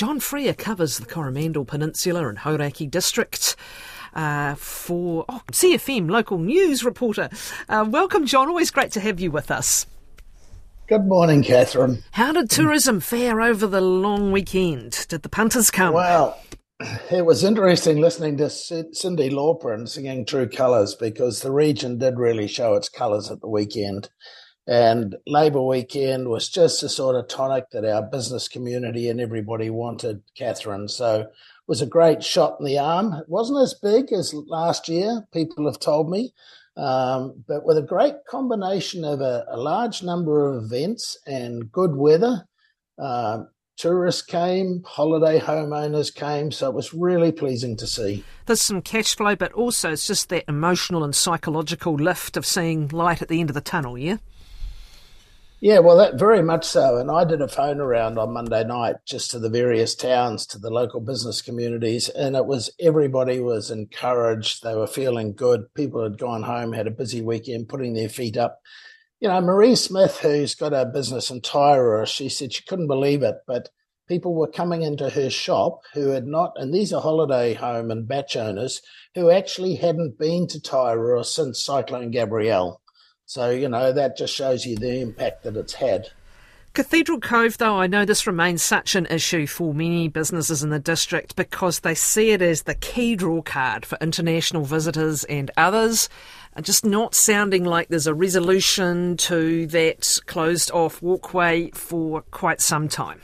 John Freer covers the Coromandel Peninsula and Hauraki district. Uh, for oh, CFM local news reporter. Uh, welcome, John. Always great to have you with us. Good morning, Kathryn. How did tourism fare over the long weekend? Did the punters come? Well, it was interesting listening to Cyndi Lauper and singing True Colours because the region did really show its colours at the weekend. And Labour weekend was just the sort of tonic that our business community and everybody wanted, Kathryn. So it was a great shot in the arm. It wasn't as big as last year, people have told me, um, but with a great combination of a, a, large number of events and good weather. Uh, tourists came, holiday homeowners came, so it was really pleasing to see. There's some cash flow, but also it's just that emotional and psychological lift of seeing light at the end of the tunnel, yeah? Yeah, well, that very much so. And I did a phone around on Monday night just to the various towns, to the local business communities, and it was everybody was encouraged. They were feeling good. People had gone home, had a busy weekend, putting their feet up. You know, Marie Smith, who's got a business in Tairua, she said she couldn't believe it, but people were coming into her shop who had not, and these are holiday home and bach owners who actually hadn't been to Tairua since Cyclone Gabrielle. So, you know, that just shows you the impact that it's had. Cathedral Cove, though, I know this remains such an issue for many businesses in the district because they see it as the key draw card for international visitors and others. Just not sounding like there's a resolution to that closed off walkway for quite some time.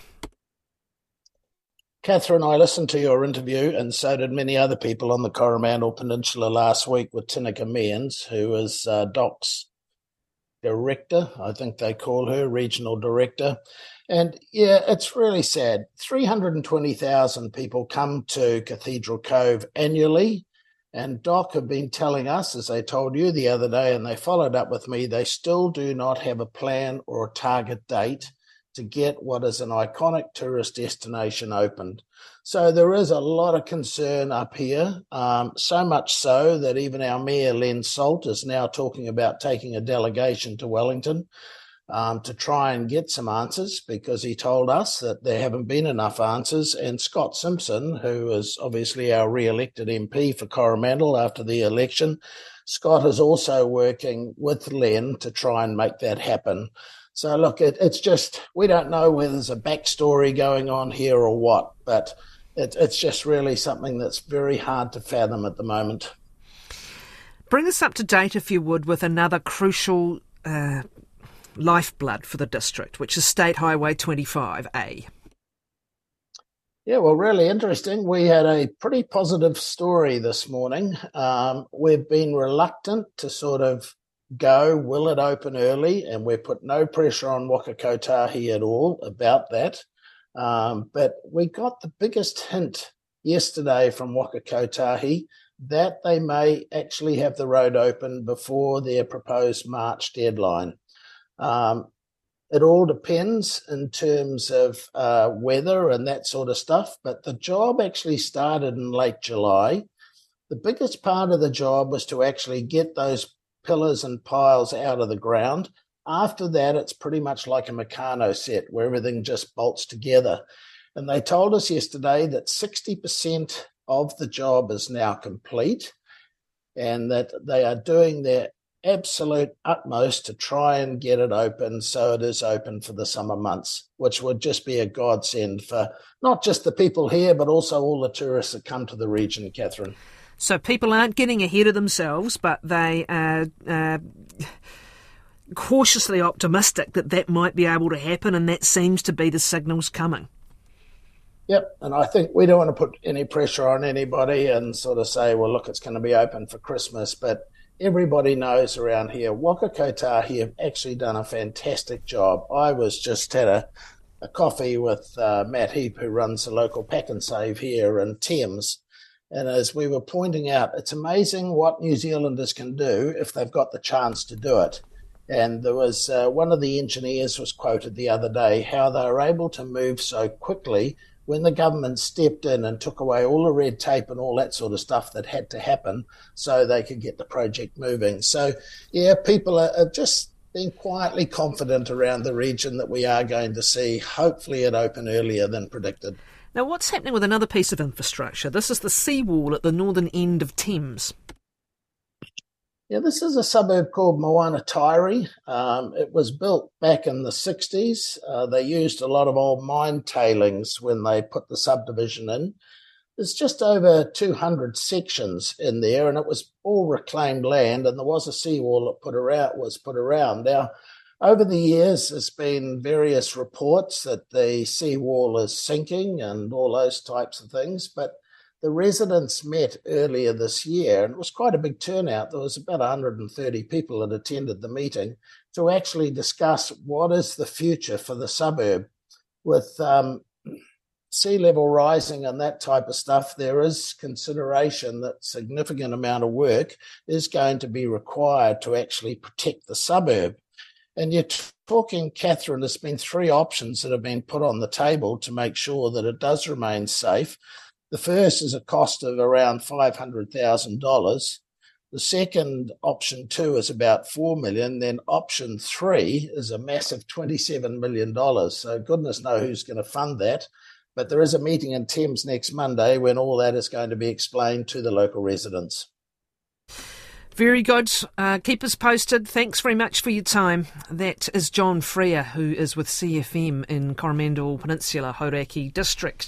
Kathryn, I listened to your interview, and so did many other people on the Coromandel Peninsula last week with Tineka Mearns, who is uh, DOC's director. I think they call her regional director. And yeah, it's really sad. 320,000 people come to Cathedral Cove annually. And DOC have been telling us, as they told you the other day, and they followed up with me, they still do not have a plan or a target date to get what is an iconic tourist destination opened. So there is a lot of concern up here, um, so much so that even our mayor, Len Salt, is now talking about taking a delegation to Wellington um, to try and get some answers because he told us that there haven't been enough answers. And Scott Simpson, who is obviously our re elected MP for Coromandel after the election, Scott is also working with Len to try and make that happen. So look, it, it's just we don't know whether there's a backstory going on here or what, but it, it's just really something that's very hard to fathom at the moment. Bring us up to date, if you would, with another crucial uh, lifeblood for the district, which is State Highway 25A. Yeah, well, really interesting. We had a pretty positive story this morning. Um, we've been reluctant to sort of go, will it open early? And we put no pressure on Waka Kotahi at all about that. Um, but we got the biggest hint yesterday from Waka Kotahi that they may actually have the road open before their proposed March deadline. Um, it all depends in terms of uh, weather and that sort of stuff, but the job actually started in late July. The biggest part of the job was to actually get those pillars and piles out of the ground. After that, it's pretty much like a Meccano set where everything just bolts together. And they told us yesterday that 60% of the job is now complete and that they are doing their absolute utmost to try and get it open so it is open for the summer months, which would just be a godsend for not just the people here, but also all the tourists that come to the region, Kathryn. So people aren't getting ahead of themselves, but they are uh, cautiously optimistic that that might be able to happen, and that seems to be the signals coming. Yep, and I think we don't want to put any pressure on anybody and sort of say, well, look, it's going to be open for Christmas, but everybody knows around here, Waka Kotahi have actually done a fantastic job. I was just had a, a coffee with uh, Matt Heap, who runs the local Pak'nSave here in Thames, and as we were pointing out, it's amazing what New Zealanders can do if they've got the chance to do it. And there was uh, one of the engineers was quoted the other day how they were able to move so quickly when the government stepped in and took away all the red tape and all that sort of stuff that had to happen so they could get the project moving. So, yeah, people are, are just being quietly confident around the region that we are going to see hopefully it open earlier than predicted. Now, what's happening with another piece of infrastructure? This is the seawall at the northern end of Thames. Yeah, this is a suburb called Moana Um, it was built back in the 60s. Uh, they used a lot of old mine tailings when they put the subdivision in. There's just over 200 sections in there, and it was all reclaimed land, and there was a seawall that put around, was put around. Now, over the years, there's been various reports that the seawall is sinking and all those types of things. But the residents met earlier this year, and it was quite a big turnout. There was about 130 people that attended the meeting to actually discuss what is the future for the suburb. With um, sea level rising and that type of stuff, there is consideration that significant amount of work is going to be required to actually protect the suburb. And you're talking, Kathryn, there's been three options that have been put on the table to make sure that it does remain safe. The first is a cost of around $500,000. The second option two is about four million. Then option three is a massive twenty-seven million dollars. So goodness knows who's going to fund that. But there is a meeting in Thames next Monday when all that is going to be explained to the local residents. Very good. Uh, keep us posted. Thanks very much for your time. That is John Freer, who is with CFM in Coromandel Peninsula, Hauraki District.